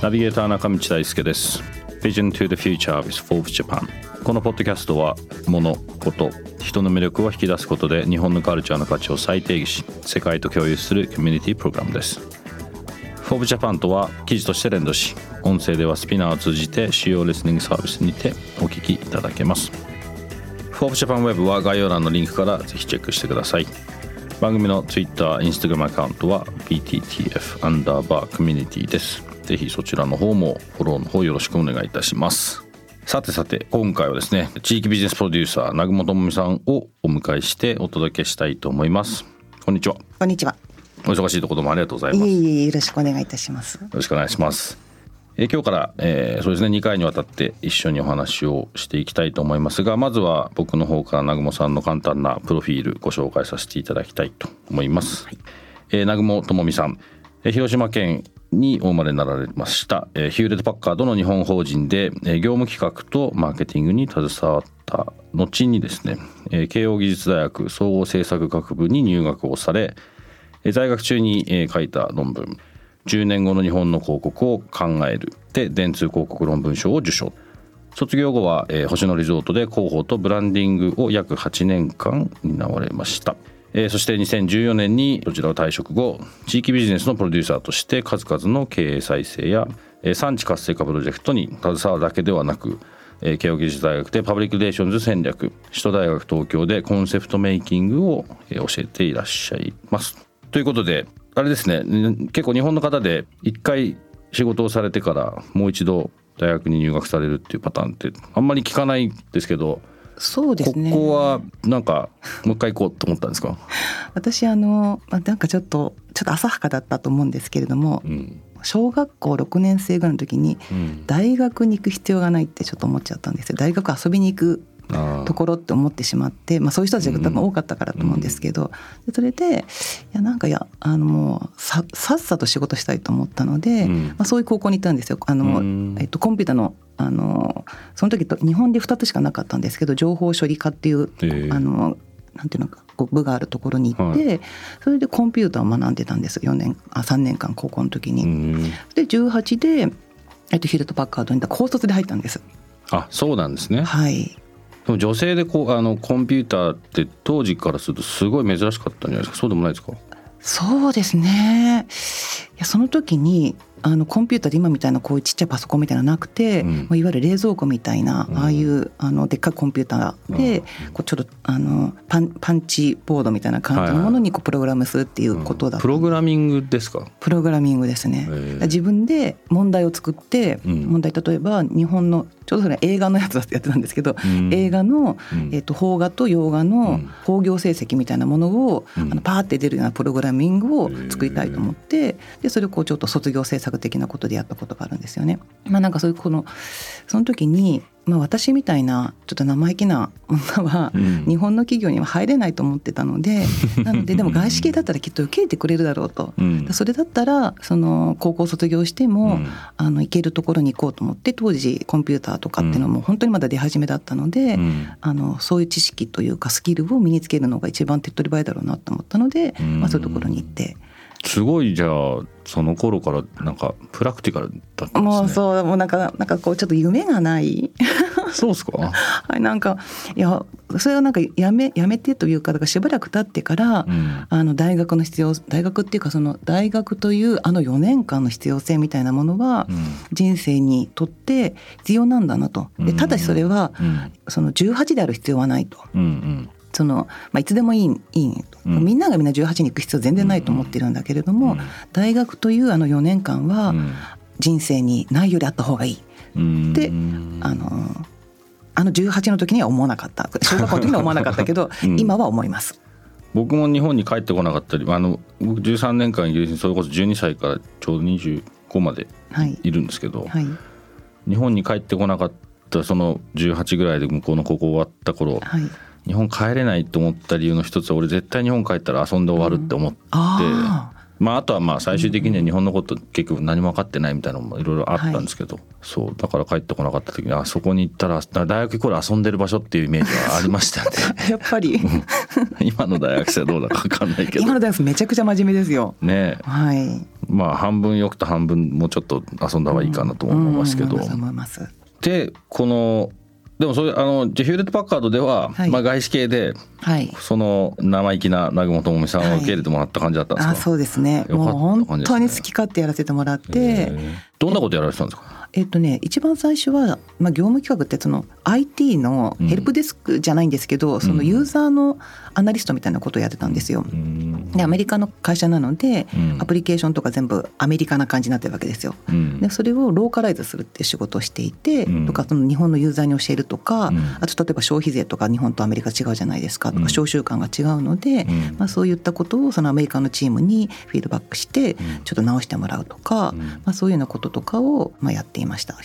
ナビゲーター中道大輔です。Vision to the Future with Forbes Japan このポッドキャストは物事人の魅力を引き出すことで日本のカルチャーの価値を再定義し世界と共有するコミュニティプログラムです。Forbes Japan とは記事として連動し音声ではスピナーを通じて主要リスニングサービスにてお聞きいただけます。Forbes Japan Web は概要欄のリンクからぜひチェックしてください。番組の Twitter、Instagram アカウントは PTTF アンダーバーコミュニティです。ぜひそちらの方もフォローの方よろしくお願いいたします。さてさて今回はですね地域ビジネスプロデューサー南雲智美さんをお迎えしてお届けしたいと思います。こんにちは。こんにちは。お忙しいところもありがとうございます。いえいえよろしくお願いいたします。よろしくお願いしますえ今日から、えー、そうですね2回にわたって一緒にお話をしていきたいと思いますがまずは僕の方から南雲さんの簡単なプロフィールご紹介させていただきたいと思います、はい、えー、南雲智美さん。広島県にお生まれになられました、えヒューレット・パッカードの日本法人で、え業務企画とマーケティングに携わった後にですね、え慶應義塾大学総合政策学部に入学をされ、え在学中に、え書いた論文「10年後の日本の広告を考える」で電通広告論文賞を受賞卒業後は、え星野リゾートで広報とブランディングを約8年間担われました。えー、そして2014年にこちらを退職後地域ビジネスのプロデューサーとして数々の経営再生や、えー、産地活性化プロジェクトに携わるだけではなく慶應義塾大学でパブリックリレーションズ戦略首都大学東京でコンセプトメイキングを教えていらっしゃいます。ということであれですね。結構日本の方で一回仕事をされてからもう一度大学に入学されるっていうパターンってあんまり聞かないですけどそうですね。ここはなんかもう一回行こうと思ったんですか？私あのなんかちょっとちょっと浅はかだったと思うんですけれども、うん、小学校6年生ぐらいの時に大学に行く必要がないってちょっと思っちゃったんですよ。大学遊びに行くところって思ってしまって、まあ、そういう人たちが多分多かったからと思うんですけど、うん、それでいやなんかやあのもうささっさと仕事したいと思ったので、うん、まあ、そういう高校に行ったんですよ。あの、うん、えっと、コンピューターのあのその時と日本で2つしかなかったんですけど情報処理科っていう、えー、あのなんていうのか部があるところに行って、はい、それでコンピューターを学んでたんです4年あ3年間高校の時に。で18で、えっと、ヒルトパッカードに高卒で入ったんです。あそうなんですね。はいでも女性でこうあのコンピューターって当時からするとすごい珍しかったんじゃないですか？そうでもないですか？そうですね。いやその時にあのコンピューターで今みたいなこういうちっちゃいパソコンみたいなのなくて、うん、いわゆる冷蔵庫みたいな、ああいうあのでっかいコンピューターで、こうちょっとあのパンパンチボードみたいな感じのものにこうプログラムするっていうことだ、プログラミングですか？プログラミングですね。自分で問題を作って、問題例えば日本のちょうどそれ映画のやつやってたんですけど、映画の、えー、と邦画と洋画の興行成績みたいなものを、あのパーって出るようなプログラミングを作りたいと思ってでそれをこうちょっと卒業制作的なことでやったことがあるんですよね。まあ、なんかそういうこのその時にまあ、私みたいなちょっと生意気な 女は日本の企業には入れないと思ってたので、うん、なのででも外資系だったらきっと受け入れてくれるだろうと、うん、それだったらその高校卒業しても、うん、あの行けるところに行こうと思って当時コンピューターとかっていうのも本当にまだ出始めだったので、あのそういう知識というかスキルを身につけるのが一番手っ取り早いだろうなと思ったので、まあ、そういうところに行って。すごいじゃあその頃からなんかプラクティカルだったんですね。もうそうもうなんかなんかこうちょっと夢がない。そうですか？はいなんかいやそれはなんかやめやめてというかだからしばらく経ってから、うん、あの大学の必要大学っていうかその大学というあの4年間の必要性みたいなものは、うん、人生にとって必要なんだなと。でただしそれは、うん、その18である必要はないと。うんうんそのまあ、いつでもいいいいと、うん、みんながみんな18に行く必要全然ないと思ってるんだけれども、うん、大学というあの4年間は人生にないよりあった方がいい。って、うん、あのあの18の時には思わなかった。小学校の時には思わなかったけど、今は思います。僕も日本に帰ってこなかったりあの僕13年間イギリスにそれこそ12歳からちょうど25までい。るんですけど、はい。はい、日本に帰ってこなかったその18ぐらいで向こうの高校終わった頃、はい、日本帰れないと思った理由の一つは俺絶対日本帰ったら遊んで終わるって思って、うん、まあ、あとはまあ最終的には日本のこと結局何も分かってないみたいなのもいろいろあったんですけど、はい、そうだから帰ってこなかった時にあそこに行ったら大学これ遊んでる場所っていうイメージはありましたよね やっぱり。今の大学生はどうだか分かんないけど。今の大学生めちゃくちゃ真面目ですよ。ねはい。まあ半分よくと半分もうちょっと遊んだ方がいいかなと思いますけど、うん。うん、でこのでもそれあのジェヒューレット・パッカードでは、はい、まあ外資系で、はい、その生意気な南雲智美さんを受け入れてもらった感じだったんですか、はい、あそうですね。もう本当に好き勝手やらせてもらって。どんなことやられてたんですか？えっとね、一番最初は、まあ、業務企画ってその IT のヘルプデスクじゃないんですけど、うん、そのユーザーのアナリストみたいなことをやってたんですよ。うん、でアメリカの会社なので、うん、アプリケーションとか全部アメリカな感じになってるわけですよ。でそれをローカライズするって仕事をしていて、とかその日本のユーザーに教えるとか、あと例えば消費税とか日本とアメリカ違うじゃないですかとか召集感が違うので、まあ、そういったことをそのアメリカのチームにフィードバックしてちょっと直してもらうとか、まあ、そういうようなこととかをまあやっていました。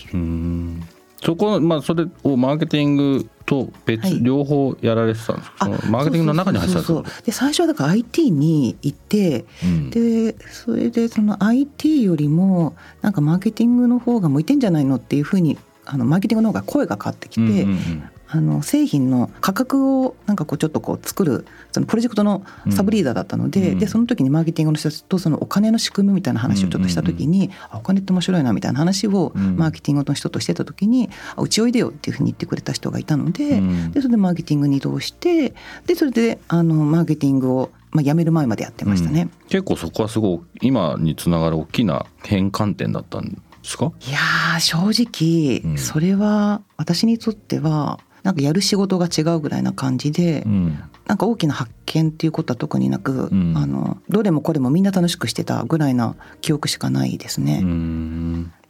そこまあそれをマーケティングと別、はい、両方やられてたんですか？マーケティングの中に入ってたんですか？で最初はだから IT に行って、うん、でそれでその IT よりもなんかマーケティングの方が向いてんじゃないのっていうふうにあのマーケティングの方が声がかかってきて、うんうんうんあの製品の価格をなんかこうちょっとこう作るそのプロジェクトのサブリーダーだったのでうん、でその時にマーケティングの人たちとそのお金の仕組みみたいな話をちょっとした時に、お金って面白いなみたいな話をマーケティングの人としてた時に「うちおいでよ」っていうふうに言ってくれた人がいたのでうん、でそれでマーケティングに移動してでそれであのマーケティングをまあ、辞める前までやってましたね、うん、結構そこはすごい今につながる大きな変換点だったんですか？いや正直それは私にとってはなんかやる仕事が違うぐらいな感じで、うん、なんか大きな発見っていうことは特になく、うん、あのどれもこれもみんな楽しくしてたぐらいな記憶しかないですね。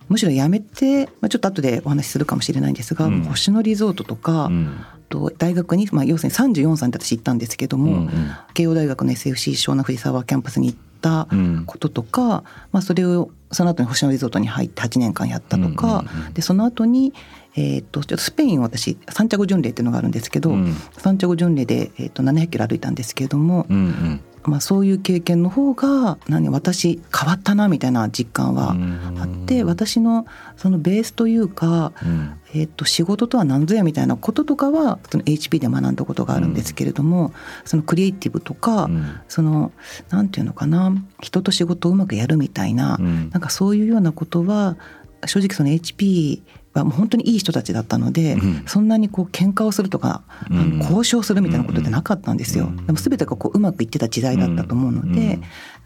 むしろやめて、まあ、ちょっと後でお話しするかもしれないんですが、うん、星野リゾートとか、うん、と大学に、まあ、要するに34歳で私行ったんですけども、うんうん、慶応大学の SFC 湘南藤沢キャンパスに行ったこととか、うん、まあ、それをその後に星野リゾートに入って8年間やったとか、うんうんうん、でその後にえーと、ちょっとスペイン私サンチャゴ巡礼っていうのがあるんですけど、うん、サンチャゴ巡礼で、えーと、700キロ歩いたんですけれども、うんうん、まあ、そういう経験の方が何私変わったなみたいな実感はあって、私のそのベースというか、うん、えーと、仕事とは何ぞやみたいなこととかはその HP で学んだことがあるんですけれども、そのクリエイティブとか、そのなんていうのかな人と仕事をうまくやるみたいな、なんかそういうようなことは正直その HP はもう本当にいい人たちだったので、うん、そんなにこう喧嘩をするとか、うん、交渉するみたいなことってなかったんですよ。うん、でも全てがこううまくいってた時代だったと思うので、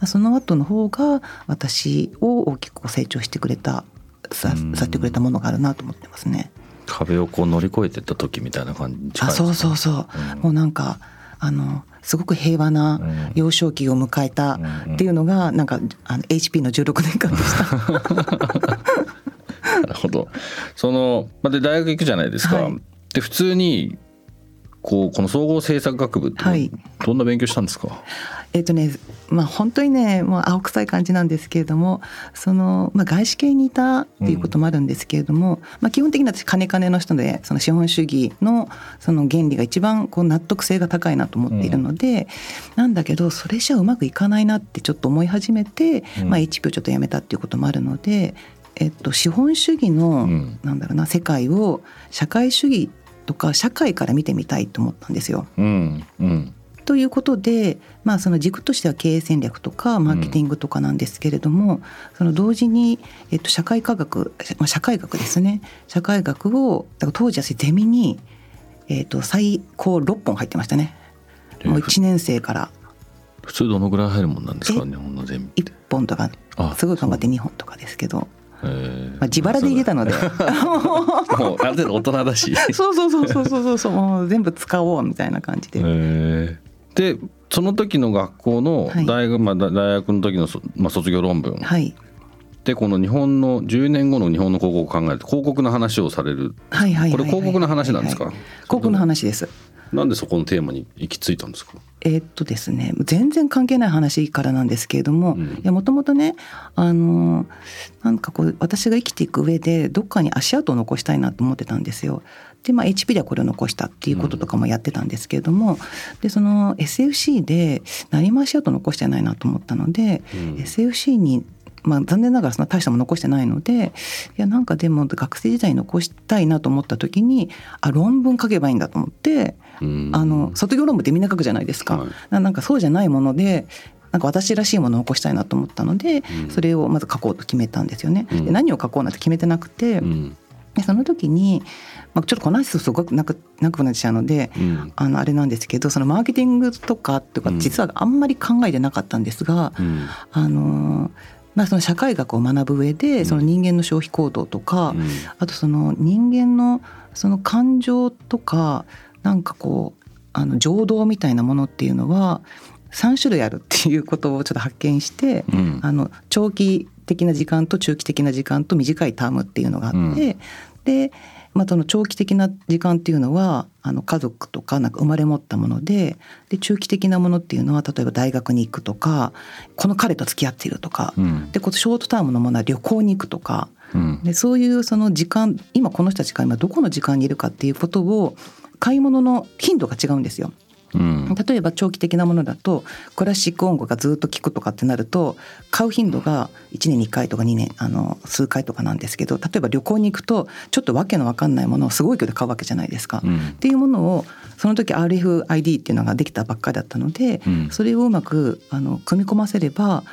その後の方が私を大きく成長してくれたささってくれたものがあるなと思ってますね。壁をこう乗り越えてった時みたいな感じ、ね、あそうそうそう、もうなんかあのすごく平和な幼少期を迎えたっていうのがなんかあの HP の16年間でした。なるほど。その、まあ、で大学行くじゃないですか、はい、で普通にこうこの総合政策学部って、はい、どんな勉強したんですか？えっ、とねまあ本当にねもう青臭い感じなんですけれどもその、まあ、外資系にいたっていうこともあるんですけれども、うん、まあ、基本的に私金金の人でその資本主義のその原理が一番こう納得性が高いなと思っているので、うん、なんだけどそれじゃうまくいかないなってちょっと思い始めて、うん、まあ、HP をちょっとやめたっていうこともあるのでえっと、資本主義の、うん、なんだろうな世界を社会主義とか社会から見てみたいと思ったんですよ。うんうん、ということで、まあ、その軸としては経営戦略とかマーケティングとかなんですけれども、うん、その同時に、えっと、社会科学、まあ、社会学ですね。社会学をだから当時私ゼミに、えっと、最高6本入ってましたね。もう1年生から。普通どのぐらい入るもんなんですか日本のゼミ1本とか。すごい頑張って2本とかですけどまあ、自腹で入れたので。もうある程度大人だし。そうそうそうそうそうそう。もう全部使おうみたいな感じで。でその時の学校の大学、はい、まあ、大学の時の、まあ、卒業論文、はい、でこの日本の10年後の日本の広告を考える広告の話をされる、はいはい、これ広告の話なんですか？広告の話ですなんでそこのテーマに行き着いたんですか？えー、っとですね全然関係ない話からなんですけれども、うん、いやもともとねあのなんかこう私が生きていく上でどっかに足跡を残したいなと思ってたんですよ。でまあ HP ではこれを残したっていうこととかもやってたんですけれども、うん、でその SFC で何も足跡残してないなと思ったので、うん、SFC にまあ、残念ながらそんな大したもの残してないのでいやなんかでも学生時代に残したいなと思った時にあ論文書けばいいんだと思ってあの卒業論文ってみんな書くじゃないですか。はい、なんかそうじゃないものでなんか私らしいものを起こしたいなと思ったので、うん、それをまず書こうと決めたんですよね。で何を書こうなんて決めてなくて、うん、でその時に、まあ、ちょっとこの話すごくなくなくなっちゃうので、うん、あのあれなんですけどそのマーケティングとかとか実はあんまり考えてなかったんですが、あのまあ、その社会学を学ぶ上でその人間の消費行動とか、あとその人間のその感情とかなんかこうあの情動みたいなものっていうのは3種類あるっていうことをちょっと発見して、うん、あの長期的な時間と中期的な時間と短いタームっていうのがあって、うん、で、まあ、その長期的な時間っていうのはあの家族とかなんか生まれ持ったものでで中期的なものっていうのは例えば大学に行くとかこの彼と付き合っているとか、うん、でこのショートタームのものは旅行に行くとか、でそういうその時間今この人たちが今どこの時間にいるかっていうことを買い物の頻度が違うんですよ。うん、例えば長期的なものだとクラシック音楽がずっと聴くとかってなると買う頻度が1年に1回とか2年あの数回とかなんですけど例えば旅行に行くとちょっとわけのわかんないものをすごい勢いで買うわけじゃないですか。うん、っていうものをその時 RFID っていうのができたばっかりだったので、うん、それをうまくあの組み込ませれば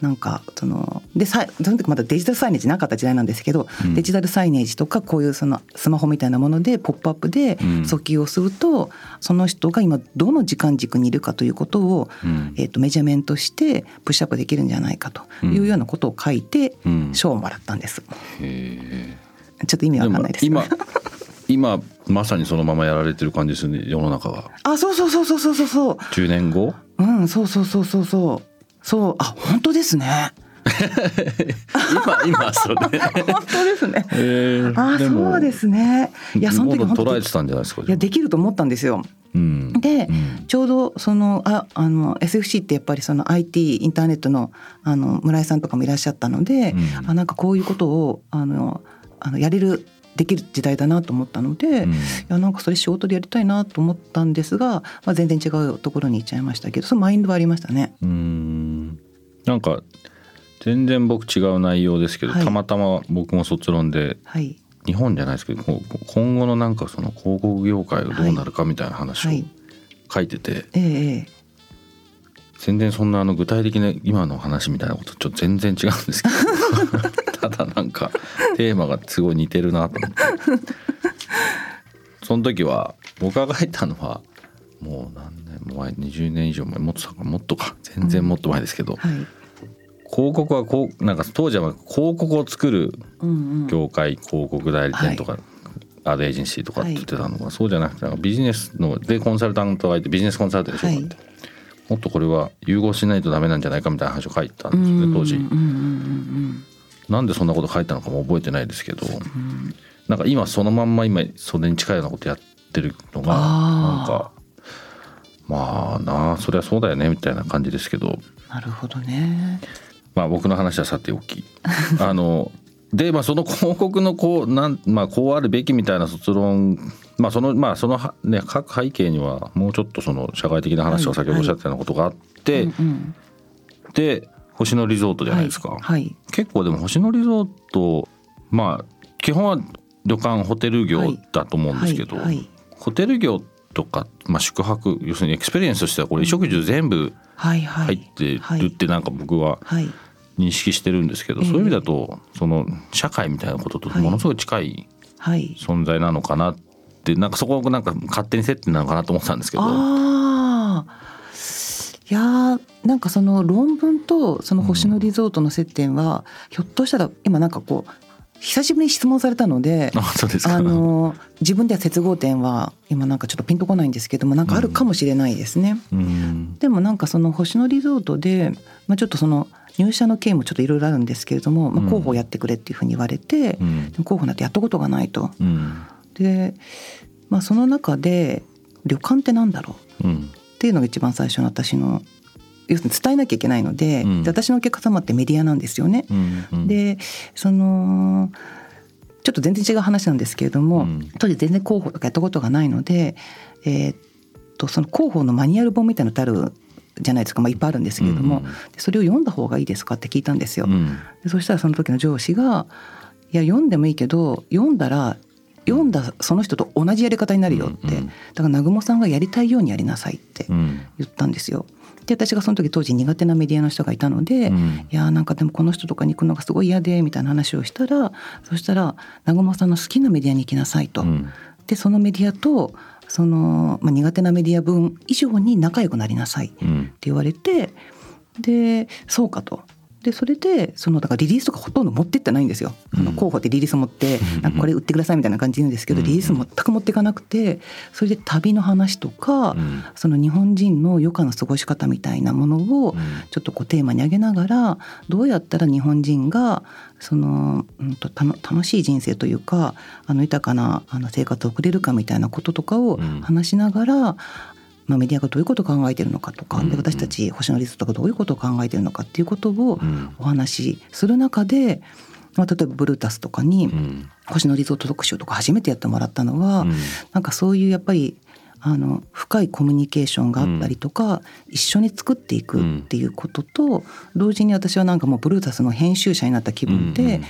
なんかそのでさその時まだデジタルサイネージなかった時代なんですけど、うん、デジタルサイネージとかこういうそのスマホみたいなもので「ポップアップで訴求をすると、うん、その人が今どの時間軸にいるかということを、うん、えー、とメジャーメントしてプッシュアップできるんじゃないかというようなことを書いて賞をもらったんです。ちょっと意味わかんないです今今まさにそのままやられてる感じですね世の中が。あそうそうそうそうそうそうそう。10年後？うんそうそうそうそうそう。そうあ本当ですね。今今それ 本当ですね、えー、あそうですね。いやその時本当捉えてたんじゃないですかいやできると思ったんですよ。うん、で、うん、ちょうどそのああの SFC ってやっぱりその IT インターネットのあの村井さんとかもいらっしゃったので、うん、あなんかこういうことをあのあのやれるできる時代だなと思ったので、うん、いやなんかそれ仕事でやりたいなと思ったんですが、まあ、全然違うところに行っちゃいましたけどそのマインドはありましたね。うん。なんか全然僕違う内容ですけど、はい、たまたま僕も卒論で、はい、日本じゃないですけど今後のなんかその広告業界がどうなるかみたいな話を書いてて、はいええ、全然そんなあの具体的な今の話みたいなことちょっと全然違うんですけど ただなんかテーマがすごい似てるなと思って。その時は僕が書いたのはもう何年も前20年以上前もっともっとか。全然もっと前ですけど、うん。はい、広告はこうなんか当時は広告を作る業界、広告代理店とか、はい、アードエージェンシーとかって言ってたのが、そうじゃなくてビジネスのでコンサルタントがいてビジネスコンサルタントでしょうかって。もっとこれは融合しないとダメなんじゃないかみたいな話を書いたんですね当時。なんでそんなこと書いたのかも覚えてないですけど、なんか今そのまんま今それに近いようなことやってるのがなんかまあなあそりゃそうだよねみたいな感じですけど。なるほどね。まあ僕の話はさておき。あのでまあその広告のこうなんまあこうあるべきみたいな卒論まあそのまあそのね書く背景にはもうちょっとその社会的な話を先ほどおっしゃったようなことがあって、で星野リゾートじゃないですか、はいはい、結構でも星野リゾートまあ基本は旅館ホテル業だと思うんですけど、ホテル業とか、まあ、宿泊要するに experience としてはこれ衣食住全部入ってるってなんか僕は認識してるんですけど、そういう意味だとその社会みたいなこととものすごい近い存在なのかなってなんかそこをなんか勝手に接点なのかなと思ってたんですけど。いやなんかその論文とその星野リゾートの接点は、ひょっとしたら今なんかこう久しぶりに質問されたのであの自分では接合点は今なんかちょっとピンとこないんですけどもなんかあるかもしれないですね。うん、でもなんかその星野リゾートで、まあ、ちょっとその入社の経緯もちょっといろいろあるんですけれども、まあ、候補をやってくれっていうふうに言われて、うん、候補なんてやったことがないと。うん、で、まあ、その中で旅館ってなんだろう、っていうのが一番最初の私の要するに伝えなきゃいけないのでうん、で私のお客様ってメディアなんですよね。うんうん、でそのちょっと全然違う話なんですけれども、うん、当時全然広報とかやったことがないので、えー、っとその広報のマニュアル本みたいなのってあるじゃないですか、まあ、いっぱいあるんですけれども、うん、それを読んだ方がいいですかって聞いたんですよ。うん、でそしたらその時の上司が「いや読んでもいいけど読んだら読んだその人と同じやり方になるよ」って、だから南雲さんがやりたいようにやりなさいって言ったんですよ。で私がその時当時苦手なメディアの人がいたので、うん、いやなんかでもこの人とかに行くのがすごい嫌でみたいな話をしたらそしたら「南雲さんの好きなメディアに行きなさいと」うん、でそのメディアとその、まあ、苦手なメディア分以上に仲良くなりなさいって言われて、うん、でそうかと。でそれでそのだからリリースとかほとんど持ってってないんですよ。あの候補でリリース持ってなんかこれ売ってくださいみたいな感じで言うんですけどリリース全く持っていかなくてそれで旅の話とかその日本人の余暇の過ごし方みたいなものをちょっとこうテーマに挙げながらどうやったら日本人がその、うんと、楽しい人生というかあの豊かなあの生活を送れるかみたいなこととかを話しながら、まあ、メディアがどういうことを考えているのかとか、で私たち星野リゾートがどういうことを考えているのかっていうことをお話しする中で、まあ、例えばブルータスとかに星野リゾート特集とか初めてやってもらったのは、うん、なんかそういうやっぱりあの深いコミュニケーションがあったりとか、うん、一緒に作っていくっていうことと、同時に私はなんかもうブルータスの編集者になった気分で、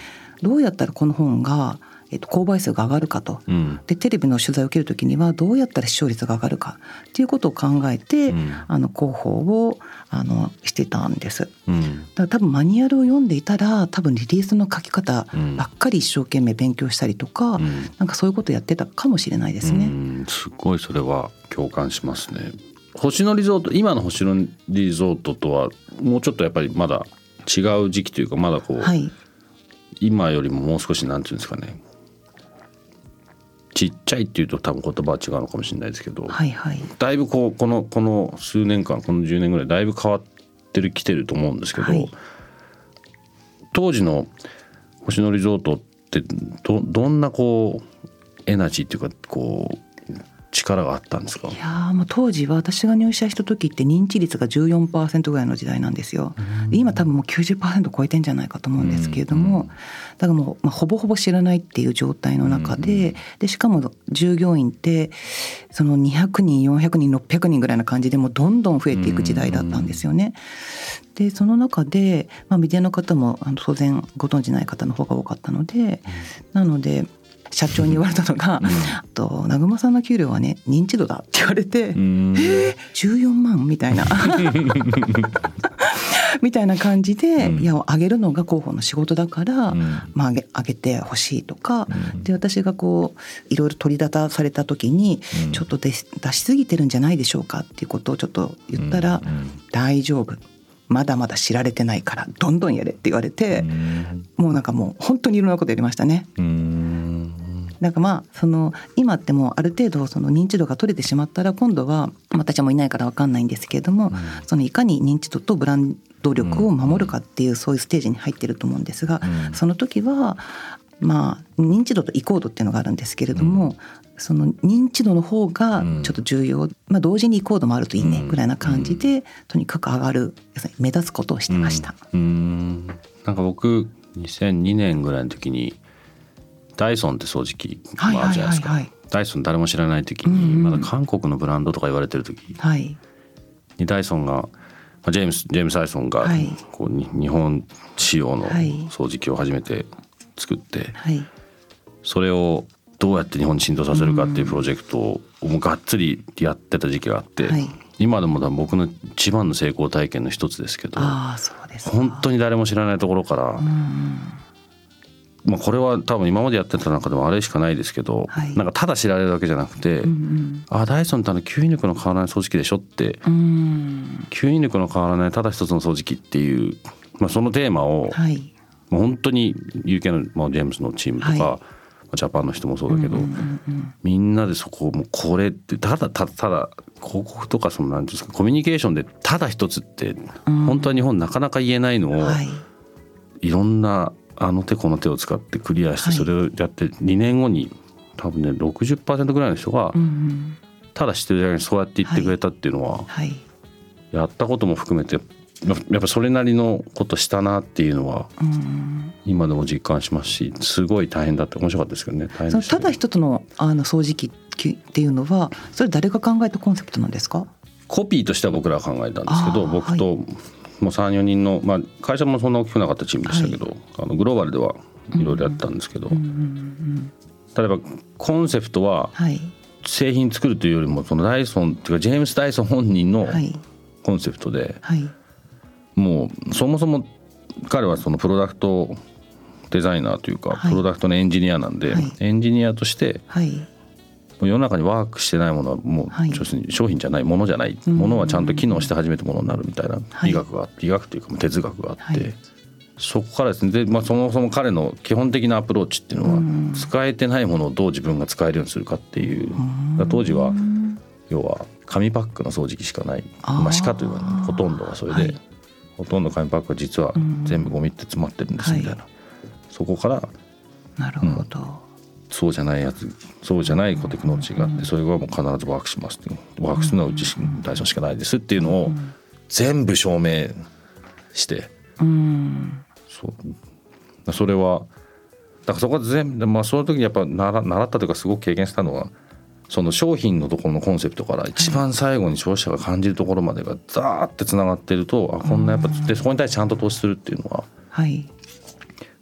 どうやったらこの本がえっと、購買数が上がるかと、うん、でテレビの取材を受ける時にはどうやったら視聴率が上がるかっていうことを考えて、うん、あの広報をあのしてたんです、うん、だから多分マニュアルを読んでいたら多分リリースの書き方ばっかり一生懸命勉強したりとか、うん、なんかそういうことやってたかもしれないですね。すごいそれは共感しますね。星野リゾート今の星野リゾートとはもうちょっとやっぱりまだ違う時期というかまだこう、はい、今よりももう少しなんていうんですかねちっちゃいっていうと多分言葉は違うのかもしれないですけど、はいはい、だいぶこうこのこの数年間この10年ぐらいだいぶ変わってるきてると思うんですけど、はい、当時の星野リゾートってどどんなこうエナジーっていうかこう力があったんですか？いやもう当時は私が入社した時って認知率が14%ぐらいの時代なんですよ。今多分もう90%超えてんじゃないかと思うんですけれども、だからもう、まあ、ほぼほぼ知らないっていう状態の中で,、でしかも従業員ってその200人400人600人ぐらいな感じでもどんどん増えていく時代だったんですよね。でその中で、まあ、メディアの方もあの当然ご存じない方の方が多かったので、なので社長に言われたのが「と南雲さんの給料はね認知度だ」って言われて「えー、14万?」みたいな。みたいな感じで、うん、いや上げるのが広報の仕事だから、うん、まあ、上げ上げてほしいとか、うん、で私がこういろいろ取り立たされた時に、ちょっと出し出しすぎてるんじゃないでしょうかっていうことをちょっと言ったら「大丈夫」まだまだ知られてないからどんどんやれって言われて、もうなんかもう本当にいろんなことやりましたね。なんかまあその今ってもうある程度その認知度が取れてしまったら今度は私もいないから分かんないんですけれども、そのいかに認知度とブランド力を守るかっていうそういうステージに入ってると思うんですが、その時はまあ認知度と移行度っていうのがあるんですけれども、その認知度の方がちょっと重要、まあ、同時に移行度もあるといいねぐらいな感じで、とにかく上がる目立つことをしてました。うん。なんか僕2002年ぐらいの時にダイソンって掃除機もあるじゃないですか、ダイソン誰も知らない時に、まだ韓国のブランドとか言われてる時にダイソンがジェームスジェームス・ダイソンがこう、日本仕様の掃除機を初めて作って、それをどうやって日本に浸透させるかっていうプロジェクトをもうがっつりやってた時期があって、今でも僕の一番の成功体験の一つですけど本当に誰も知らないところから、まあ、これは多分今までやってた中でもあれしかないですけど、はい、なんかただ知られるだけじゃなくて「うんうん、あダイソンってあの吸引力の変わらない掃除機でしょ」って。吸引力の変わらないただ一つの掃除機っていう、まあ、そのテーマを、はい、もう本当に UK の、まあ、ジェームスのチームとか、はい、ジャパンの人もそうだけど、うんうんうん、みんなでそこをもうこれってただただただ広告とかそのなんですかコミュニケーションでただ一つって本当は日本なかなか言えないのを、はい、いろんなあの手この手を使ってクリアしてそれをやって2年後に多分ね60%ぐらいの人がただ知ってるだけにそうやって言ってくれたっていうのは、はい、やったことも含めてやっぱそれなりのことしたなっていうのは今でも実感しますしすごい大変だって面白かったですけどね。そのただ一つのあの掃除機っていうのはそれ誰が考えたコンセプトなんですか？コピーとしては僕らが考えたんですけど僕と、もう34人の、まあ、会社もそんな大きくなかったチームでしたけど、はい、あのグローバルではいろいろやったんですけど、例えばコンセプトは製品作るというよりもそのダイソンっていうかジェームス・ダイソン本人のコンセプトで、はい。はいもうそもそも彼はそのプロダクトデザイナーというか、プロダクトのエンジニアなんで、エンジニアとして、もう世の中にワークしてないものはもう、はい、商品じゃないものじゃない、ものはちゃんと機能して初めてものになるみたいな美学が、美学というか哲学があって、そこからですね。で、まあ、そもそも彼の基本的なアプローチっていうのは、使えてないものをどう自分が使えるようにするかっていう、当時は要は紙パックの掃除機しかないまあ、しかというか、ほとんどはそれで。ほとんど紙パックは実は全部ゴミって詰まってるんですみたいな、はい、そこからなるほど、うん、そうじゃないやつそうじゃないテクノロジーがあってそれはもう必ずワークしますワークするのはうち大丈しかないですっていうのを全部証明して、うん、そう。それはだからそこは全部まあその時にやっぱ習習ったというかすごく経験したのはその商品のところのコンセプトから一番最後に消費者が感じるところまでがザーってつながってるとあこんなやっぱでそこに対してちゃんと投資するっていうのは、はい、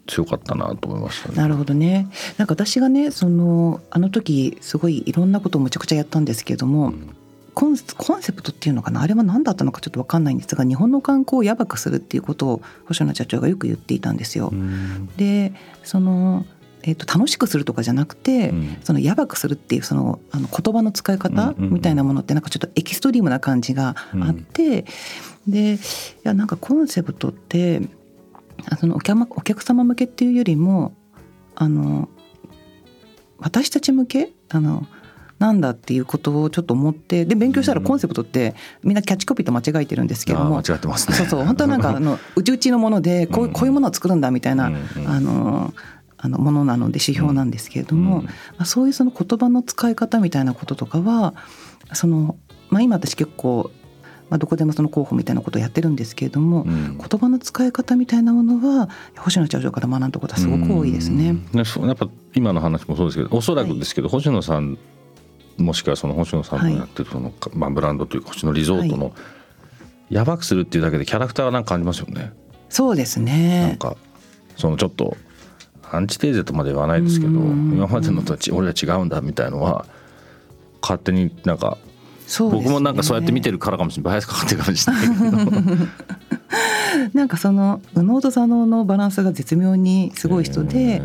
強かったなと思いました、ね、なるほどね。なんか私がねそのあの時すごいいろんなことをむちゃくちゃやったんですけども、うん、コンコンセプトっていうのかな？あれは何だったのかちょっと分かんないんですが日本の観光をやばくするっていうことを星野社長がよく言っていたんですよ。でそのえー、と楽しくするとかじゃなくて、うん、そのやばくするっていうそのあの言葉の使い方みたいなものってなんかちょっとエキストリームな感じがあって、うん、でいやなんかコンセプトってそのお客お客様向けっていうよりもあの私たち向け？あのなんだっていうことをちょっと思ってで勉強したらコンセプトってみんなキャッチコピーと間違えてるんですけども間違ってますね。そうそう本当はなんかあのうちうちのものでこうこういうものを作るんだみたいな、あのあのものなので指標なんですけれども、あ、そういうその言葉の使い方みたいなこととかはその、まあ、今私結構まあ、どこでもその候補みたいなことをやってるんですけれども、うん、言葉の使い方みたいなものは星野社長から学んだことはすごく多いですね。やっぱ今の話もそうですけどおそらくですけど、はい、星野さんもしくはその星野さんのやってるその、はい、まあ、ブランドというか星野リゾートの、やばくするっていうだけでキャラクターはなんか感じますよね。そうですね。なんかそのちょっとアンチテーゼとまで言わないですけど今までのと俺は違うんだみたいのは勝手になんか、ね、僕もなんかそうやって見てるからかもしれない。バイアスかかってるかもしれないけど。なんかその右脳と左脳のバランスが絶妙にすごい人で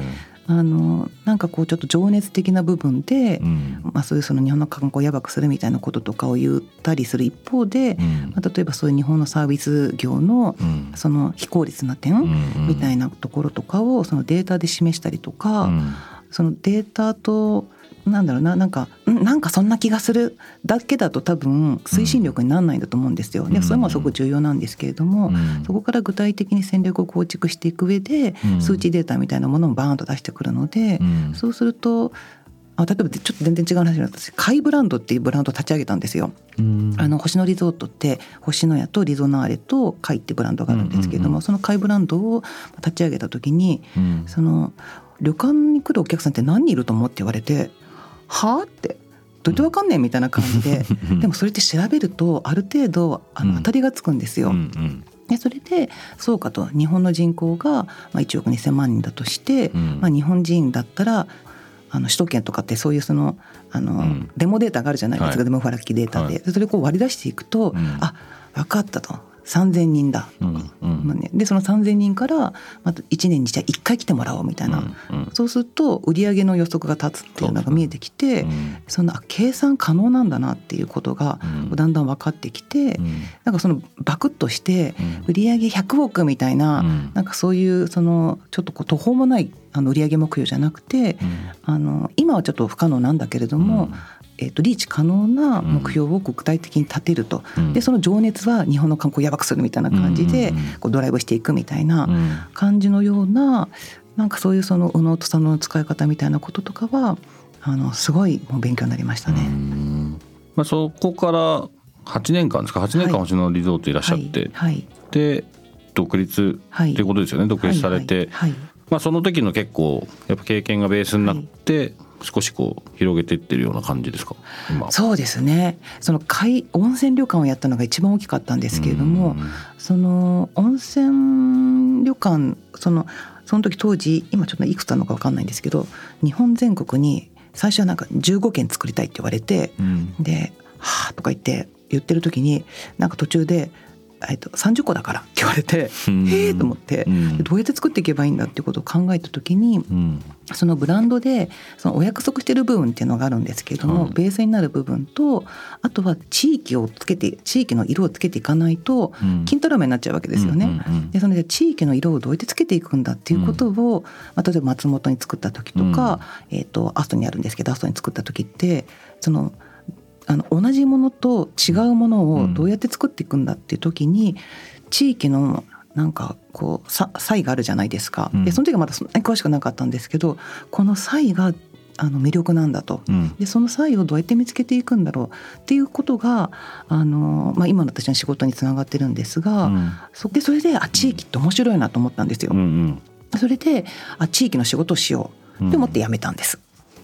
あのなんかこうちょっと情熱的な部分で、うん、まあ、そういうその日本の観光をやばくするみたいなこととかを言ったりする一方で、うん、まあ、例えばそういう日本のサービス業のその非効率な点みたいなところとかをそのデータで示したりとか、うん、そのデータとなんだろうななんかなんかそんな気がするだけだと多分推進力にならないんだと思うんですよ。でそれもすごく重要なんですけれども、そこから具体的に戦略を構築していく上で、数値データみたいなものをバーンと出してくるので、そうするとあ例えばちょっと全然違う話になった。私カイブランドっていうブランドを立ち上げたんですよ。あの星野リゾートって星野屋とリゾナーレとカイってブランドがあるんですけれども、そのカイブランドを立ち上げた時に、その旅館に来るお客さんって何人いると思って言われてはあってどうやってわかんねえみたいな感じででもそれって調べるとある程度あの当たりがつくんですよ。うんうん。でそれでそうかと日本の人口が1億2,000万人だとして、うん、まあ、日本人だったらあの首都圏とかってそういうそのあの、うん、デモデータがあるじゃない？ですか、はい、デモファラキデータで、はい、それをこう割り出していくと、うん、あ分かったと。3,000人だ。とか、うん。うん、でその3,000人からまた1年にじゃあ1回来てもらおうみたいな、うんうん、そうすると売り上げの予測が立つっていうのが見えてきてそ,、ん、な計算可能なんだなっていうことがだんだん分かってきて、うん、なんかそのバクッとして売り上げ100億みたいな、うん、なんかそういうそのちょっとこう途方もないあの売上目標じゃなくて、あの今はちょっと不可能なんだけれども、えーと、リーチ可能な目標を具体的に立てると、うん、でその情熱は日本の観光をやばくするみたいな感じで、こうドライブしていくみたいな感じのようななんかそういうその右脳と左脳の使い方みたいなこととかはあのすごいもう勉強になりましたね。まあ、そこから8年間ですか？8年間星野リゾートいらっしゃって、はい、で独立っていうことですよね、独立されて、まあ、その時の結構やっぱ経験がベースになって、少しこう広げていってるような感じですか？そうですね。その海温泉旅館をやったのが一番大きかったんですけれどもその温泉旅館そのその時当時今ちょっといくつあるのか分かんないんですけど日本全国に最初はなんか15件作りたいって言われて、うん、で「はあ」とか言って言ってる時になんか途中でえっと、30個だからって言われてへえと思って、うん、どうやって作っていけばいいんだっていうことを考えた時に、うん、そのブランドでそのお約束してる部分っていうのがあるんですけれども、うん、ベースになる部分とあとは地域をつけて地域の色をつけていかないと金太郎飴になっちゃうわけですよね。でその地域の色をどうやってつけていくんだっていうことを、まあ、例えば松本に作った時とか、えーと、とアストにあるんですけどアストに作った時ってそのあの同じものと違うものをどうやって作っていくんだっていう時に、地域のなんかこう差異があるじゃないですか、でその時はまだそんなに詳しくなかったんですけどこの差異があの魅力なんだと、うん、でその差異をどうやって見つけていくんだろうっていうことがあの、まあ、今の私の仕事につながってるんですが、うん、そでそれであ地域って面白いなと思ったんですよ。うんうん、それであ地域の仕事をしようって思って辞めたんです。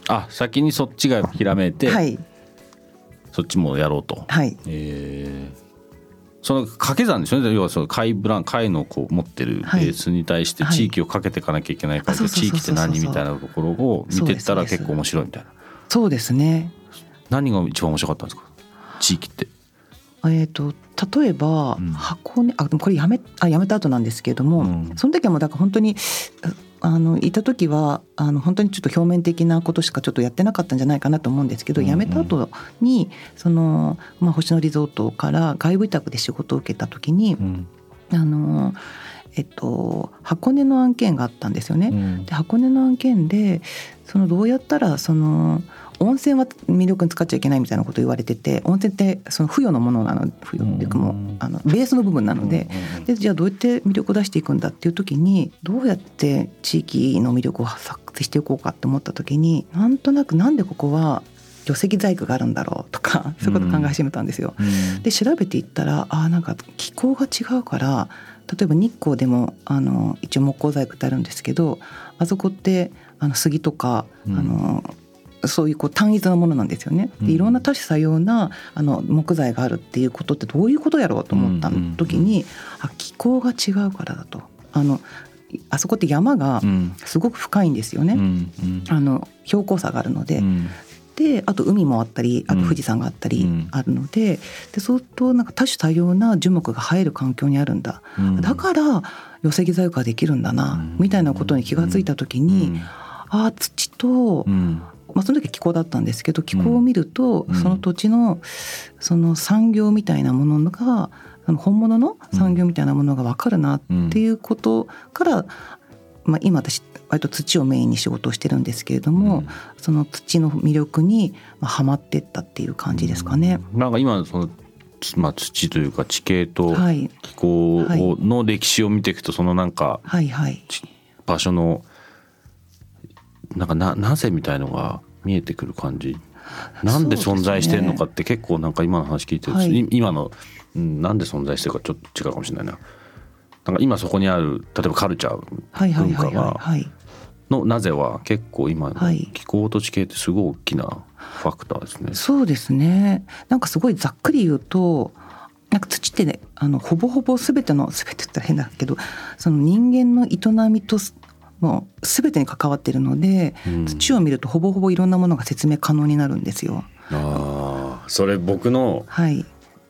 あ先にそっちがひらめいて、はい、そっちもやろうと。はい。えー。その掛け算ですよね要はその貝ブラン貝のこう持ってるベースに対して地域をかけていかなきゃいけないから、はい、地域って何みたいなところを見てったら結構面白いみたいな。そうですね。何が一番面白かったんですか？地域って。えーと、例えば、箱根あこれやめあやめた後なんですけれども、うん、その時はもうだから本当にあのいた時はあの本当にちょっと表面的なことしかちょっとやってなかったんじゃないかなと思うんですけど、うんうん、辞めた後にその、まあ、星野リゾートから外部委託で仕事を受けた時に、うん、あのえっと、箱根の案件があったんですよね。うん、で箱根の案件でそのどうやったらその温泉は魅力に使っちゃいけないみたいなこと言われてて温泉ってその付与のものなの付与っていうかもうあのベースの部分なのででじゃあどうやって魅力を出していくんだっていう時にどうやって地域の魅力を発掘していこうかって思った時になんとなくなんでここは除石細工があるんだろうとかそういうことを考え始めたんですよ。で調べていったらあなんか気候が違うから例えば日光でもあの一応木工細工ってあるんですけどあそこってあの杉とか、あのそういうこう単一なものなんですよね。でいろんな多種多様なあの木材があるっていうことってどういうことやろうと思った時に、あ気候が違うからだと。あのあそこって山がすごく深いんですよね。あの標高差があるので。であと海もあったりあと富士山があったりあるので,、で相当なんか多種多様な樹木が生える環境にあるんだ、だから寄せ木細工ができるんだな、みたいなことに気が付いた時に、ああ土とまあ、その時は気候だったんですけど気候を見ると、その土地のその産業みたいなものが本物の産業みたいなものが分かるなっていうことから、まあ、今私割と土をメインに仕事をしてるんですけれども、その土の魅力にはまってったっていう感じですかね。なんか今そのまあ、土というか地形と気候の歴史を見ていくとそのなんか場所のなんかななぜみたいのが見えてくる感じ。なんで存在してるのかって結構なんか今の話聞いてる、はい、今の、うん、なんで存在してるかちょっと違うかもしれないな。なんか今そこにある例えばカルチャー文化がのなぜは結構今の気候と地形ってすごい大きなファクターですね。そうですね。なんかすごいざっくり言うとなんか土ってねあのほぼほぼ全ての全てって変だけどその人間の営みともう全てに関わってるので、うん、土を見るとほぼほぼいろんなものが説明可能になるんですよ。あそれ僕の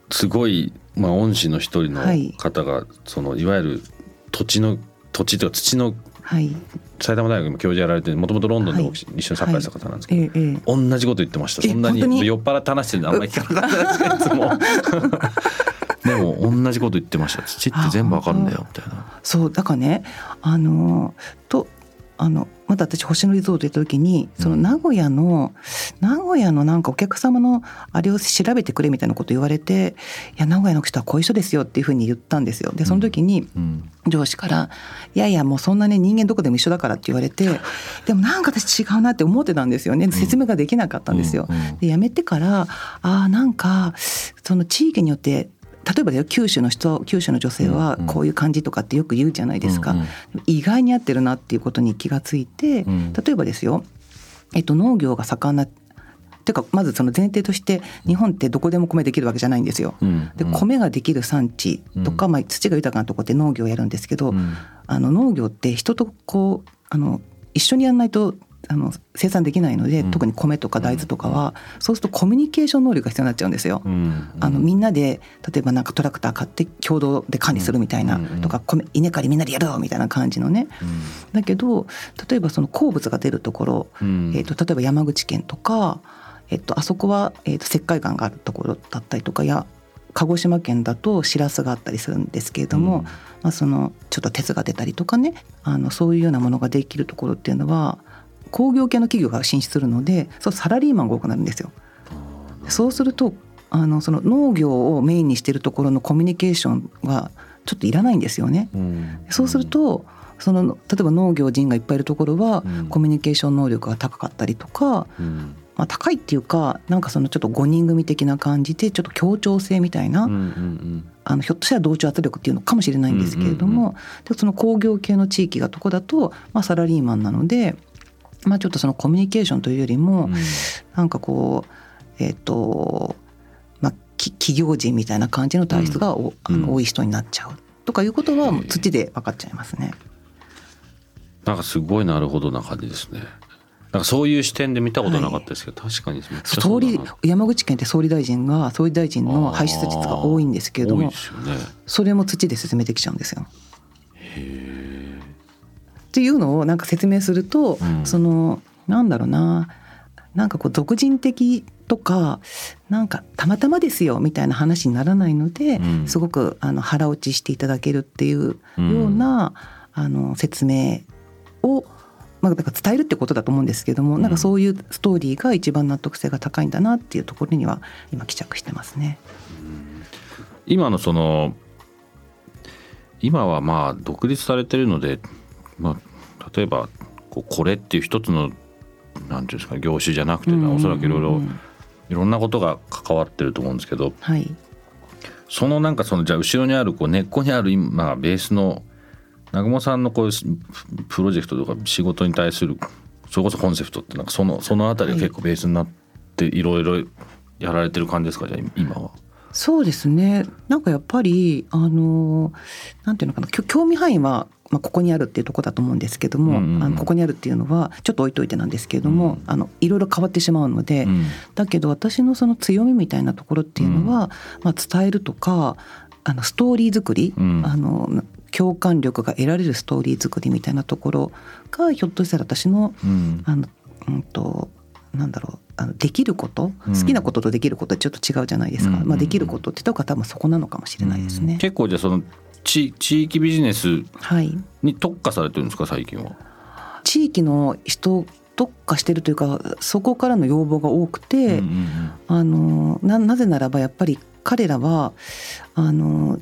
すごい、まあ、恩師の一人の方が、はい、そのいわゆる土地の土地というか土の、はい、埼玉大学の教授やられてもともとロンドンで一緒にサッカーした方なんですけど、はい。はいええ、同じこと言ってました。そんなに？酔っ払って話してるのあんまり聞かなかったですけどいつも。同じこと言ってました。土って全部わかるんだよみたいな。そうだからねあのとあのまだ私星野リゾート行った時にその名古屋の、名古屋のなんかお客様のあれを調べてくれみたいなこと言われていや名古屋の人はこういう人ですよっていうふうに言ったんですよ。でその時に上司から「いやいやもうそんなね人間どこでも一緒だから」って言われて でもなんか私違うなって思ってたんですよね。説明ができなかったんですよ。で辞めてからああなんかその地域によって例えば九州の人九州の女性はこういう感じとかってよく言うじゃないですか、うんうん、意外に合ってるなっていうことに気がついて、うん、例えばですよ、えっと、農業が盛んなていうかまずその前提として日本ってどこでも米できるわけじゃないんですよ。うん、で米ができる産地とか、まあ、土が豊かなとこって農業をやるんですけど、あの農業って人とこうあの一緒にやらないとあの生産できないので、特に米とか大豆とかは、そうするとコミュニケーション能力が必要になっちゃうんですよ。あのみんなで例えばなんかトラクター買って共同で管理するみたいな、とか米稲刈りみんなでやるぞみたいな感じのね。だけど例えばその鉱物が出るところ、えーと、例えば山口県とか、えーと、あそこは、えーと、石灰岩があるところだったりとかや鹿児島県だとしらすがあったりするんですけれども、うん、まあ、そのちょっと鉄が出たりとかねあのそういうようなものができるところっていうのは工業系の企業が進出するのでそうサラリーマンが多くなるんですよ。そうするとあのその農業をメインにしているところのコミュニケーションはちょっといらないんですよね。うん、そうするとその例えば農業人がいっぱいいるところは、コミュニケーション能力が高かったりとか、うん、まあ、高いっていうかなんかそのちょっと5人組的な感じでちょっと協調性みたいな、うんうんうん、あのひょっとしたら同調圧力っていうのかもしれないんですけれども、うんうんうん、でその工業系の地域がとこだと、まあ、サラリーマンなのでまあ、ちょっとそのコミュニケーションというよりも、うん、なんかこうえっ、ー、と、まあ、企業人みたいな感じの体質がお、うん、あの多い人になっちゃうとかいうことは土で分かっちゃいますね。なんかすごいなるほどな感じですね。なんかそういう視点で見たことなかったですけど、はい、確かに総理山口県って総理大臣が総理大臣の排出率が多いんですけれども、ね、それも土で説明できちゃうんですよ。へえ。っていうのをなんか説明すると、うん、そのなんだろうな。なんかこう俗人的とかなんかたまたまですよみたいな話にならないので、うん、すごくあの腹落ちしていただけるっていうような、うん、あの説明をまあ、だから伝えるってことだと思うんですけども、なんかそういうストーリーが一番納得性が高いんだなっていうところには今帰着してますね。今のその今はまあ独立されてるのでまあ、例えばここれっていう一つのなんていうんですか業種じゃなくて、おそらくいろいろいろんなことが関わってると思うんですけど、はい、そのなんかそのじゃあ後ろにあるこう根っこにある今ベースの南雲さんのこういうプロジェクトとか仕事に対するそれこそコンセプトってなんかそのその辺りが結構ベースになっていろいろやられてる感じですか？じゃあ今は。そうですね。なんかやっぱりあのなんていうのかな。興味範囲はまあ、ここにあるっていうとこだと思うんですけども、うんうん、あのここにあるっていうのはちょっと置いといてなんですけれども、うん、あのいろいろ変わってしまうので、うん、だけど私のその強みみたいなところっていうのは、まあ、伝えるとかあのストーリー作り、あの共感力が得られるストーリー作りみたいなところがひょっとしたら私の,、あのうんとなんだろうあのできること、好きなこととできることはちょっと違うじゃないですか、まあ、できることってとこは多分そこなのかもしれないですね。結構じゃその地地域ビジネスに特化されてるんですか最近は？地域の人特化してるというかそこからの要望が多くて、あのななぜならばやっぱり彼らはあの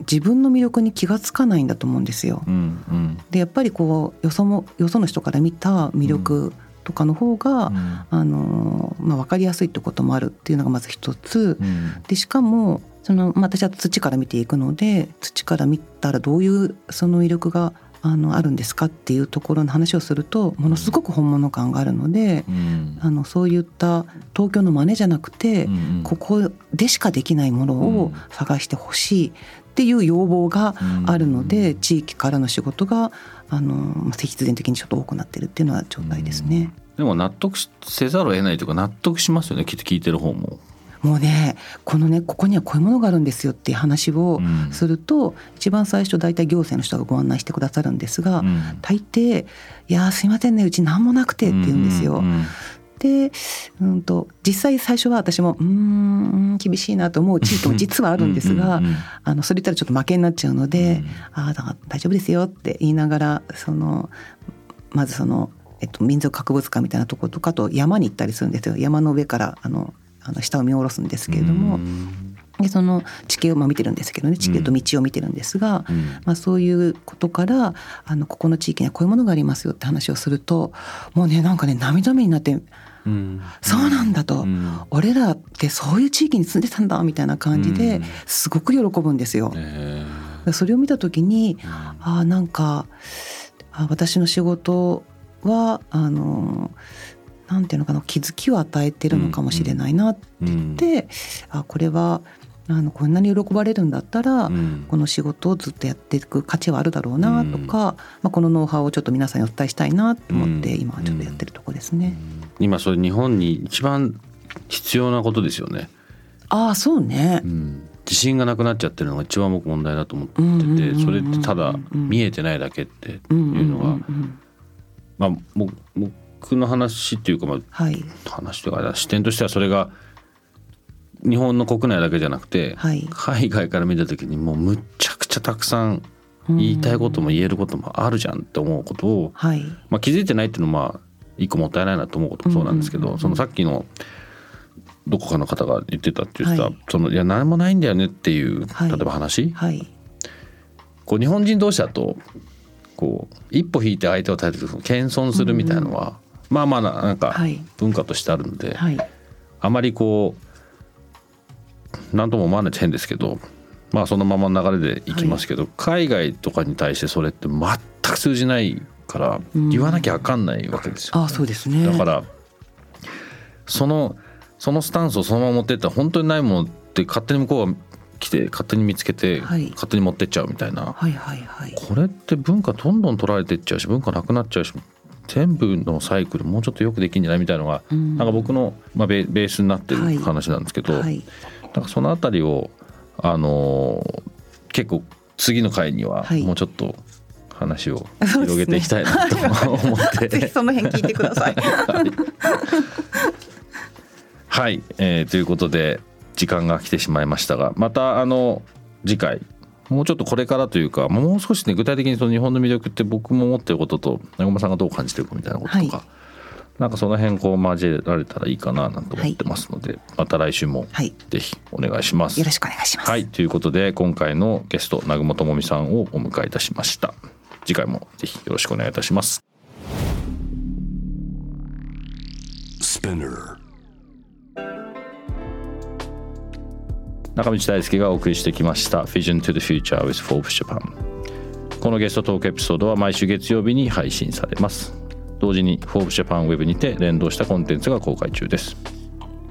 自分の魅力に気が付かないんだと思うんですよ。うんうん、でやっぱりこうよそもよその人から見た魅力とかの方が、うん、あのまあ、分かりやすいってこともあるっていうのがまず一つ、うん、でしかもその、まあ、私は土から見ていくので土から見たらどういうその威力があのあるんですかっていうところの話をするとものすごく本物感があるので、うん、あのそういった東京の真似じゃなくて、うん、ここでしかできないものを探してほしいっていう要望があるので、うん、地域からの仕事があの必然的にちょっと多くなってるっていうのは状態ですね。でも納得せざるを得ないというか納得しますよねきっと聞いてる方も。もうねこのねここにはこういうものがあるんですよっていう話をすると、うん、一番最初大体行政の人がご案内してくださるんですが、うん、大抵「いやすいませんねうち何もなくて」って言うんですよ。うんうんうんで、うんと、実際最初は私もうん厳しいなと思う地域も実はあるんですがあのそれ言ったらちょっと負けになっちゃうので「うん、ああ大丈夫ですよ」って言いながらそのまずそのえっと、民族博物館みたいなところとかと山に行ったりするんですよ。山の上からあのあの下を見下ろすんですけれども。でその地形をまあ見てるんですけどね地形と道を見てるんですが、うん、まあ、そういうことからあのここの地域にはこういうものがありますよって話をするともうねなんかね涙目になって、うん、そうなんだと、うん、俺らってそういう地域に住んでたんだみたいな感じですごく喜ぶんですよ。それを見た時にあなんかあ私の仕事はあのなんていうのかな気づきを与えてるのかもしれないなって言って、うん。うん、あこれはあのこんなに喜ばれるんだったら、うん、この仕事をずっとやっていく価値はあるだろうなとか、うん、まあ、このノウハウをちょっと皆さんにお伝えしたいなと思って、今はちょっとやってるとこですね。今それ日本に一番必要なことですよね。ああそうね、自信がなくなっちゃってるのが一番僕問題だと思っててそれってただ見えてないだけっていうのはまあ僕の話っていうかまあ、はい、話というか視点としてはそれが日本の国内だけじゃなくて、はい、海外から見た時にもうむちゃくちゃたくさん言いたいことも言えることもあるじゃんって思うことを、はい、まあ、気づいてないっていうのはまあ一個もったいないなと思うこともそうなんですけど、そのさっきのどこかの方が言ってたって言ってた、はい、そのいや何もないんだよねっていう、例えば話、はい、こう日本人同士だとこう一歩引いて相手を立てて謙遜するみたいなのは、うん、まあまあなんか文化としてあるので、はい、あまりこう何とも思わないと変ですけどまあそのまま流れでいきますけど、はい、海外とかに対してそれって全く通じないから言わなきゃ分かんないわけですよ、ね、あそうですね。だからそのそのスタンスをそのまま持ってったら本当にないものって勝手に向こうが来て勝手に見つけて、勝手に持ってっちゃうみたいな、はいはいはい、これって文化どんどん取られてっちゃうし文化なくなっちゃうし全部のサイクルもうちょっとよくできんじゃないみたいなのが、うん、なんか僕の、まあベ、ベースになってる話なんですけど、はい。はい、なんかその辺りを、あのー、結構次の回にはもうちょっと話を広げていきたいなと、ね、思って、ぜひその辺聞いてください。はい、はい、えー、ということで時間が来てしまいましたがまたあの次回。もうちょっとこれからというかもう少しね具体的にその日本の魅力って僕も思ってることと長間さんがどう感じてるかみたいなこととか、はい、なんかその辺こう交えられたらいいかななんて思ってますので、はい、また来週もぜひお願いします。よろしくお願いします。はい。ということで今回のゲスト南雲智美さんをお迎えいたしました。次回もぜひよろしくお願いいたします。Spinner 中道大輔がお送りしてきました Vision to the Future with Forbes Japan このゲストトークエピソードは毎週月曜日に配信されます。同時に Forbes Japan Web にて連動したコンテンツが公開中です。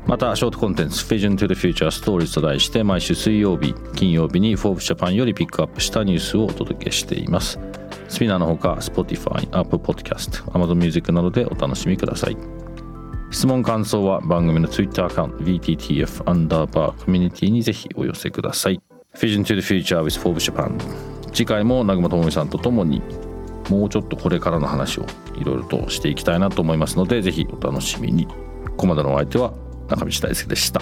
またショートコンテンツ Vision to the Future Stories と題して毎週水曜日金曜日に Forbes Japan よりピックアップしたニュースをお届けしていますスピナーのほか Spotify、Apple Podcast、Amazon Music などでお楽しみください。質問感想は番組の Twitter アカウント VTTF アンダーバーコミュニティにぜひお寄せください。Vision to the Future with Forbes Japan 次回も南雲智美さんとともにもうちょっとこれからの話をいろいろとしていきたいなと思いますのでぜひお楽しみに。ここまでのお相手は中道大輔でした。